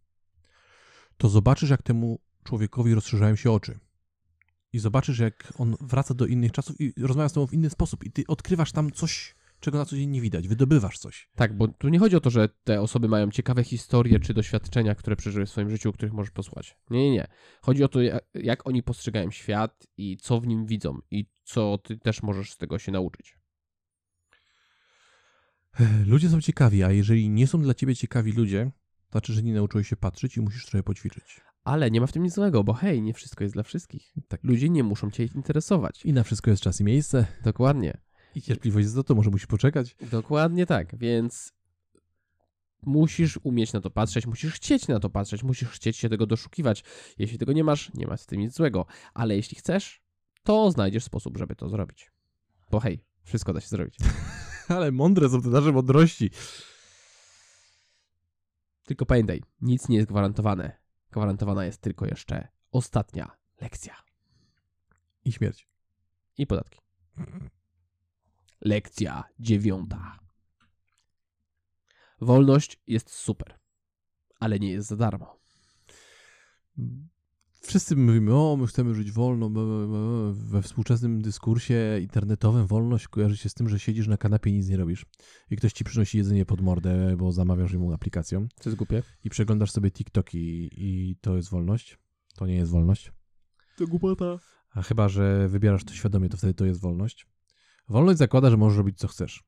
to zobaczysz, jak temu człowiekowi rozszerzają się oczy. I zobaczysz, jak on wraca do innych czasów i rozmawia z tobą w inny sposób. I ty odkrywasz tam coś, czego na co dzień nie widać. Wydobywasz coś. Tak, bo tu nie chodzi o to, że te osoby mają ciekawe historie czy doświadczenia, które przeżyły w swoim życiu, o których możesz posłuchać. Nie, nie, nie. Chodzi o to, jak, jak oni postrzegają świat i co w nim widzą i co ty też możesz z tego się nauczyć. Ludzie są ciekawi, a jeżeli nie są dla ciebie ciekawi ludzie, to znaczy, że nie nauczyłeś się patrzeć i musisz trochę poćwiczyć. Ale nie ma w tym nic złego, bo hej, nie wszystko jest dla wszystkich. Tak. Ludzie nie muszą cię interesować. I na wszystko jest czas i miejsce. Dokładnie. I cierpliwość jest za to, może musisz poczekać. Dokładnie tak, więc musisz umieć na to patrzeć, musisz chcieć na to patrzeć, musisz chcieć się tego doszukiwać. Jeśli tego nie masz, nie ma z tym nic złego. Ale jeśli chcesz, to znajdziesz sposób, żeby to zrobić. Bo hej, wszystko da się zrobić. [LAUGHS] Ale mądre są te nasze mądrości. Tylko pamiętaj, nic nie jest gwarantowane. Gwarantowana jest tylko jeszcze ostatnia lekcja. I śmierć. I podatki. Lekcja dziewiąta. Wolność jest super, ale nie jest za darmo. Wszyscy mówimy, o, my chcemy żyć wolno. We współczesnym dyskursie internetowym wolność kojarzy się z tym, że siedzisz na kanapie i nic nie robisz. I ktoś ci przynosi jedzenie pod mordę, bo zamawiasz mu aplikacją. Co jest głupie? I przeglądasz sobie TikToki i to jest wolność. To nie jest wolność. To głupota. A chyba, że wybierasz to świadomie, to wtedy to jest wolność. Wolność zakłada, że możesz robić co chcesz.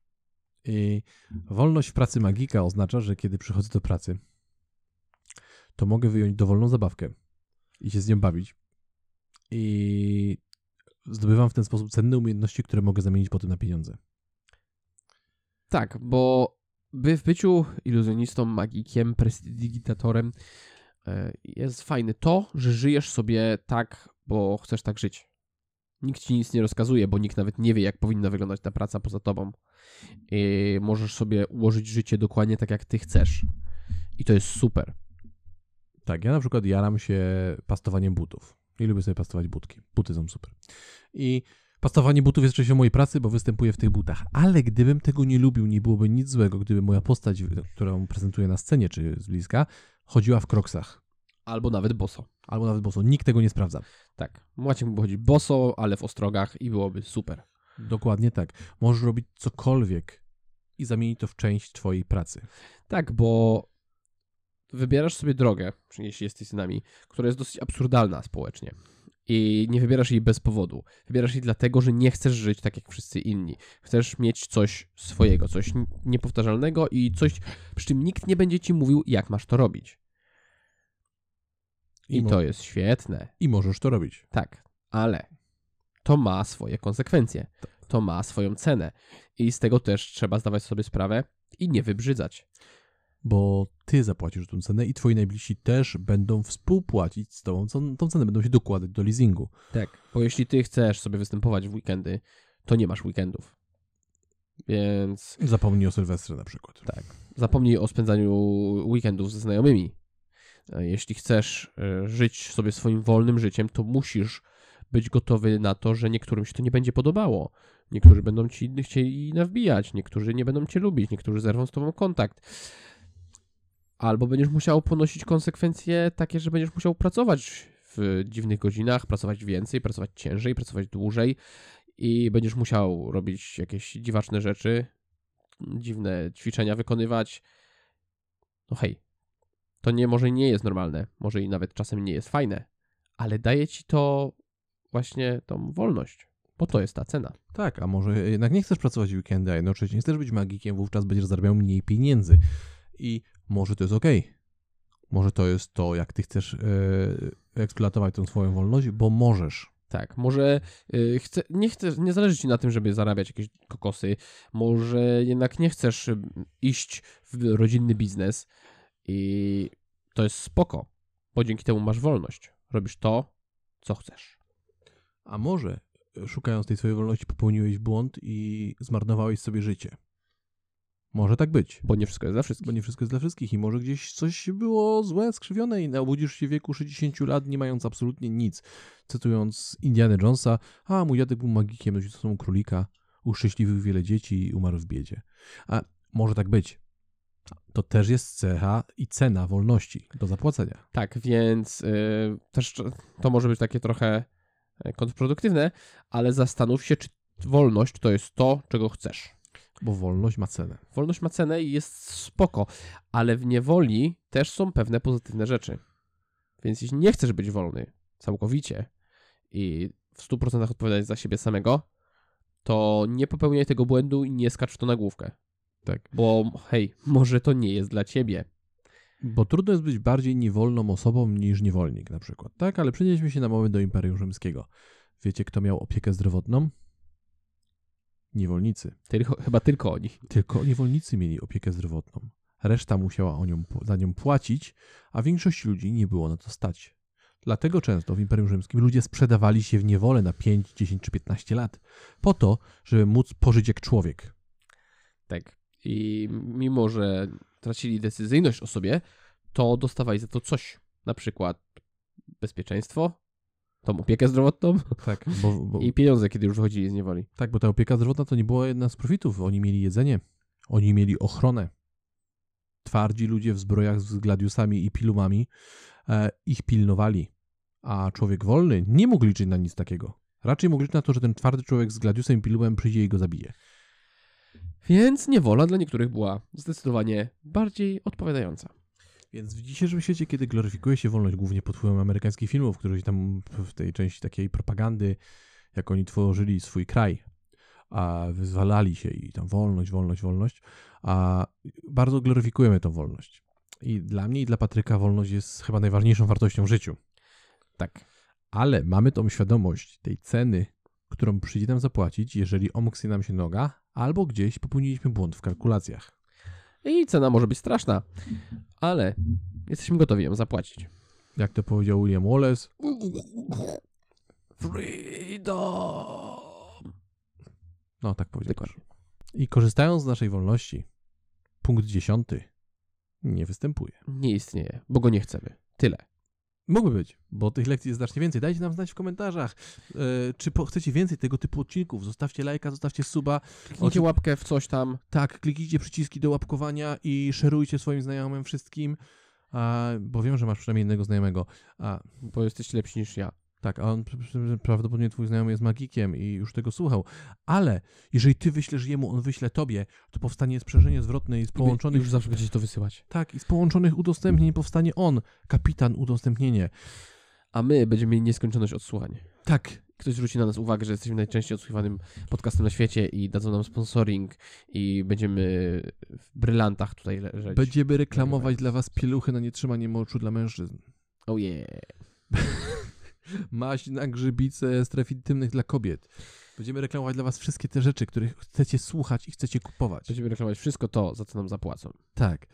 I wolność w pracy magika oznacza, że kiedy przychodzę do pracy, to mogę wyjąć dowolną zabawkę i się z nią bawić. I zdobywam w ten sposób cenne umiejętności, które mogę zamienić potem na pieniądze. Tak, bo by w byciu iluzjonistą, magikiem, prestidigitatorem e, jest fajne to, że żyjesz sobie tak, bo chcesz tak żyć. Nikt ci nic nie rozkazuje, bo nikt nawet nie wie, jak powinna wyglądać ta praca poza tobą. I możesz sobie ułożyć życie dokładnie tak, jak ty chcesz. I to jest super. Tak, ja na przykład jaram się pastowaniem butów. I lubię sobie pastować butki. Buty są super. I pastowanie butów jest częścią mojej pracy, bo występuję w tych butach. Ale gdybym tego nie lubił, nie byłoby nic złego, gdyby moja postać, którą prezentuję na scenie czy z bliska, chodziła w kroksach. Albo nawet boso. Albo nawet boso. Nikt tego nie sprawdza. Tak. Maciek mógłby chodzić boso, ale w ostrogach i byłoby super. Dokładnie tak. Możesz robić cokolwiek i zamienić to w część twojej pracy. Tak, bo wybierasz sobie drogę, jeśli jesteś z nami, która jest dosyć absurdalna społecznie. I nie wybierasz jej bez powodu. Wybierasz jej dlatego, że nie chcesz żyć tak jak wszyscy inni. Chcesz mieć coś swojego, coś niepowtarzalnego i coś, przy czym nikt nie będzie ci mówił, jak masz to robić. I, mo- to jest świetne. I możesz to robić. Tak, ale to ma swoje konsekwencje. To ma swoją cenę. I z tego też trzeba zdawać sobie sprawę i nie wybrzydzać. Bo ty zapłacisz tą cenę i twoi najbliżsi też będą współpłacić z tobą tą cenę, będą się dokładać do leasingu. Tak. Bo jeśli ty chcesz sobie występować w weekendy, to nie masz weekendów. Więc Zapomnij o Sylwestrze na przykład. tak. Zapomnij o spędzaniu weekendów ze znajomymi. E, Jeśli chcesz e, żyć sobie swoim wolnym życiem, to musisz być gotowy na to, że niektórym się to nie będzie podobało. Niektórzy będą ci chcieli nawbijać, niektórzy nie będą cię lubić, niektórzy zerwą z tobą kontakt. Albo będziesz musiał ponosić konsekwencje takie, że będziesz musiał pracować w dziwnych godzinach, pracować więcej, pracować ciężej, pracować dłużej i będziesz musiał robić jakieś dziwaczne rzeczy, dziwne ćwiczenia wykonywać. No hej, to nie może nie jest normalne, może i nawet czasem nie jest fajne, ale daje ci to właśnie tą wolność, bo to jest ta cena. Tak, a może jednak nie chcesz pracować w weekendy, a jednocześnie chcesz być magikiem, wówczas będziesz zarabiał mniej pieniędzy. I może to jest okej. Może to jest to, jak ty chcesz e, eksploatować tą swoją wolność, bo możesz. Tak, może y, chce, nie, chce, nie zależy ci na tym, żeby zarabiać jakieś kokosy, może jednak nie chcesz y, iść w rodzinny biznes i to jest spoko, bo dzięki temu masz wolność. Robisz to, co chcesz. A może e, szukając tej swojej wolności popełniłeś błąd i zmarnowałeś sobie życie. Może tak być. Bo nie wszystko jest dla wszystkich. Bo nie wszystko jest dla wszystkich i może gdzieś coś było złe, skrzywione i obudzisz się w wieku 60 lat, nie mając absolutnie nic. Cytując Indiana Jonesa, a mój dziadek był magikiem, nosił sobą królika, uszczęśliwił wiele dzieci i umarł w biedzie. A może tak być. To też jest cecha i cena wolności do zapłacenia. Tak, więc y, też to może być takie trochę e, kontrproduktywne, ale zastanów się, czy wolność to jest to, czego chcesz. Bo wolność ma cenę. Wolność ma cenę i jest spoko, ale w niewoli też są pewne pozytywne rzeczy. Więc jeśli nie chcesz być wolny całkowicie i w 100% odpowiadać za siebie samego, to nie popełniaj tego błędu i nie skacz w to na główkę. Tak. Bo hej, może to nie jest dla ciebie. Bo trudno jest być bardziej niewolną osobą niż niewolnik na przykład. Tak, ale przenieśmy się na moment do Imperium Rzymskiego. Wiecie, kto miał opiekę zdrowotną? Niewolnicy. Tylko, chyba tylko oni. Tylko niewolnicy mieli opiekę zdrowotną. Reszta musiała o nią, za nią płacić, a większość ludzi nie było na to stać. Dlatego często w Imperium Rzymskim ludzie sprzedawali się w niewolę na 5, 10 czy 15 lat, po to, żeby móc pożyć jak człowiek. Tak. I mimo, że tracili decyzyjność o sobie, to dostawali za to coś. Na przykład bezpieczeństwo, tą opiekę zdrowotną Tak, bo, bo, i pieniądze, kiedy już wychodzili z niewoli. tak, bo ta opieka zdrowotna to nie była jedna z profitów. Oni mieli jedzenie, oni mieli ochronę. Twardzi ludzie w zbrojach z gladiusami i pilumami e, ich pilnowali, a człowiek wolny nie mógł liczyć na nic takiego. Raczej mógł liczyć na to, że ten twardy człowiek z gladiusem i pilumem przyjdzie i go zabije. Więc niewola dla niektórych była zdecydowanie bardziej odpowiadająca. Więc w dzisiejszym świecie, kiedy gloryfikuje się wolność głównie pod wpływem amerykańskich filmów, które się tam w tej części takiej propagandy, jak oni tworzyli swój kraj, a wyzwalali się i tam wolność, wolność, wolność, a bardzo gloryfikujemy tą wolność. I dla mnie i dla Patryka wolność jest chyba najważniejszą wartością w życiu. Tak. Ale mamy tą świadomość tej ceny, którą przyjdzie nam zapłacić, jeżeli omknie nam się noga, albo gdzieś popełniliśmy błąd w kalkulacjach. I cena może być straszna, ale jesteśmy gotowi ją zapłacić. Jak to powiedział William Wallace, Freedom! No, tak powiedział. Dokładnie. I korzystając z naszej wolności, punkt dziesiąty nie występuje. Nie istnieje, bo go nie chcemy. Tyle. Mógłby być, bo tych lekcji jest znacznie więcej. Dajcie nam znać w komentarzach, e, czy po, chcecie więcej tego typu odcinków. Zostawcie lajka, zostawcie suba. Kliknijcie łapkę w coś tam. Tak, kliknijcie przyciski do łapkowania i szerujcie swoim znajomym wszystkim, a, bo wiem, że masz przynajmniej jednego znajomego. A, bo jesteście lepsi niż ja. Tak, a on pr- pr- prawdopodobnie twój znajomy jest magikiem i już tego słuchał. Ale jeżeli ty wyślesz jemu, on wyśle tobie, to powstanie sprzężenie zwrotne i z połączonych... Już zawsze będziecie to wysyłać. Tak, i z połączonych udostępnień powstanie on, kapitan udostępnienie. A my będziemy mieli nieskończoność odsłuchań. Tak, Ktoś zwróci na nas uwagę, że jesteśmy najczęściej odsłuchiwanym podcastem na świecie i dadzą nam sponsoring i będziemy w brylantach tutaj leżeć. będziemy reklamować dla was pieluchy na nietrzymanie moczu dla mężczyzn. Oh yeah. [LAUGHS] Maść na grzybice stref intymnych dla kobiet. Będziemy reklamować dla was wszystkie te rzeczy, których chcecie słuchać i chcecie kupować. Będziemy reklamować wszystko to, za co nam zapłacą. Tak.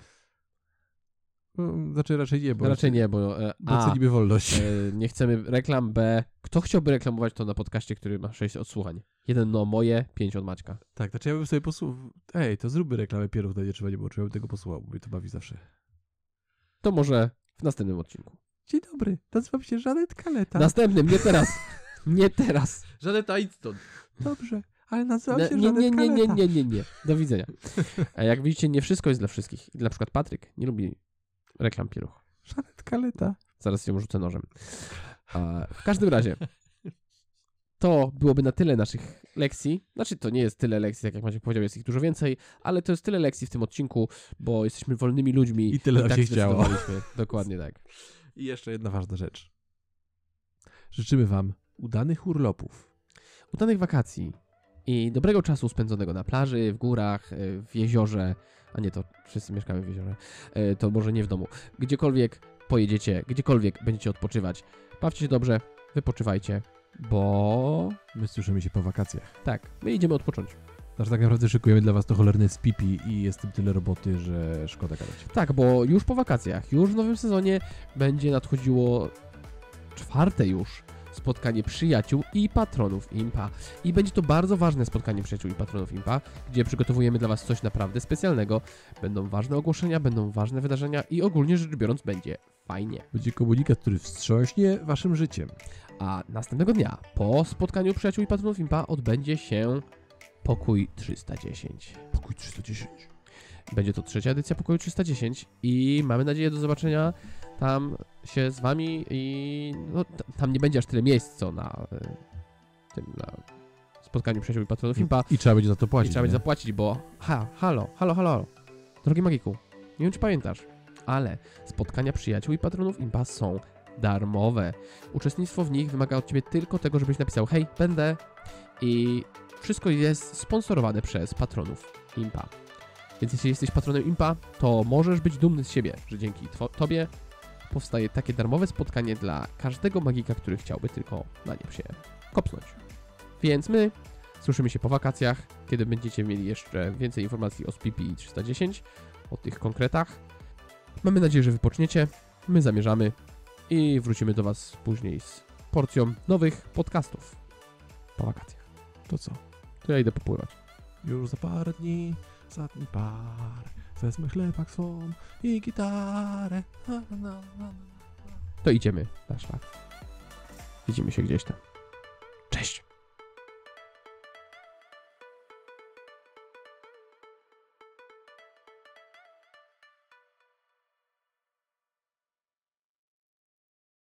No, Znaczy raczej nie, bo, Raczej nie, bo e, bo cenimy wolność. e, nie chcemy reklam, B, kto chciałby reklamować to na podcaście, który ma 6 odsłuchań? Jeden no moje, 5 od Maćka. Tak, znaczy ja bym sobie posłuchał. Ej, to zróbmy reklamę pierów na nietrzymanie moczu, ja bym tego posłuchał, bo mnie to bawi zawsze. To może w następnym odcinku. Dzień dobry, nazywam się Żanet Kaleta. Następnym, nie teraz. [LAUGHS] Nie teraz. Żaneta, idź stąd. Dobrze, ale nazywam się nie, Żanet nie, nie, nie, Kaleta. nie, nie, nie. Do widzenia. [LAUGHS] A jak widzicie, nie wszystko jest dla wszystkich. Na przykład Patryk nie lubi reklam pieluch. Żanet Kaleta. Zaraz ją rzucę nożem. A w każdym razie, to byłoby na tyle naszych lekcji. Znaczy, to nie jest tyle lekcji, tak jak Maciek powiedział, jest ich dużo więcej, ale to jest tyle lekcji w tym odcinku, bo jesteśmy wolnymi ludźmi. I tyle nam tak się chciało. zdecydowaliśmy. Dokładnie tak. I jeszcze jedna ważna rzecz. Życzymy wam udanych urlopów. Udanych wakacji i dobrego czasu spędzonego na plaży, w górach, y, w jeziorze, a nie to wszyscy mieszkamy w jeziorze, y, to może nie w domu. Gdziekolwiek pojedziecie, gdziekolwiek będziecie odpoczywać, bawcie się dobrze, wypoczywajcie, bo My słyszymy się po wakacjach. tak, my idziemy odpocząć. Znaczy tak naprawdę szykujemy dla was to cholerne spipi i jest tym tyle roboty, że szkoda gadać. Tak, bo już po wakacjach, już w nowym sezonie będzie nadchodziło czwarte już spotkanie przyjaciół i patronów IMPA. I będzie to bardzo ważne spotkanie przyjaciół i patronów IMPA, gdzie przygotowujemy dla Was coś naprawdę specjalnego. Będą ważne ogłoszenia, będą ważne wydarzenia i ogólnie rzecz biorąc będzie fajnie. Będzie komunikat, który wstrząśnie waszym życiem. A następnego dnia, po spotkaniu przyjaciół i patronów IMPA odbędzie się Pokój 310. Pokój 310. Będzie to trzecia edycja Pokoju 310 i mamy nadzieję do zobaczenia tam się z wami i no, tam nie będzie aż tyle miejsc, co na y, tym, na spotkaniu przyjaciół i patronów IMPA. I trzeba będzie za to I płacić. trzeba będzie zapłacić, bo ha, halo, halo, halo, halo. Drogi Magiku, nie wiem czy pamiętasz, ale spotkania przyjaciół i patronów IMPA są darmowe. Uczestnictwo w nich wymaga od ciebie tylko tego, żebyś napisał hej, będę i wszystko jest sponsorowane przez patronów IMPA. Więc jeśli jesteś patronem IMPA, to możesz być dumny z siebie, że dzięki tobie powstaje takie darmowe spotkanie dla każdego magika, który chciałby tylko na nie się kopnąć. Więc my słyszymy się po wakacjach, kiedy będziecie mieli jeszcze więcej informacji o SPP 310, o tych konkretach. Mamy nadzieję, że wypoczniecie, my zamierzamy i wrócimy do Was później z porcją nowych podcastów po wakacjach. To co? To ja idę popływać. Już za parę dni, za dni par, wezmę chlebak swą i gitarę. To idziemy na szlak. Widzimy się gdzieś tam.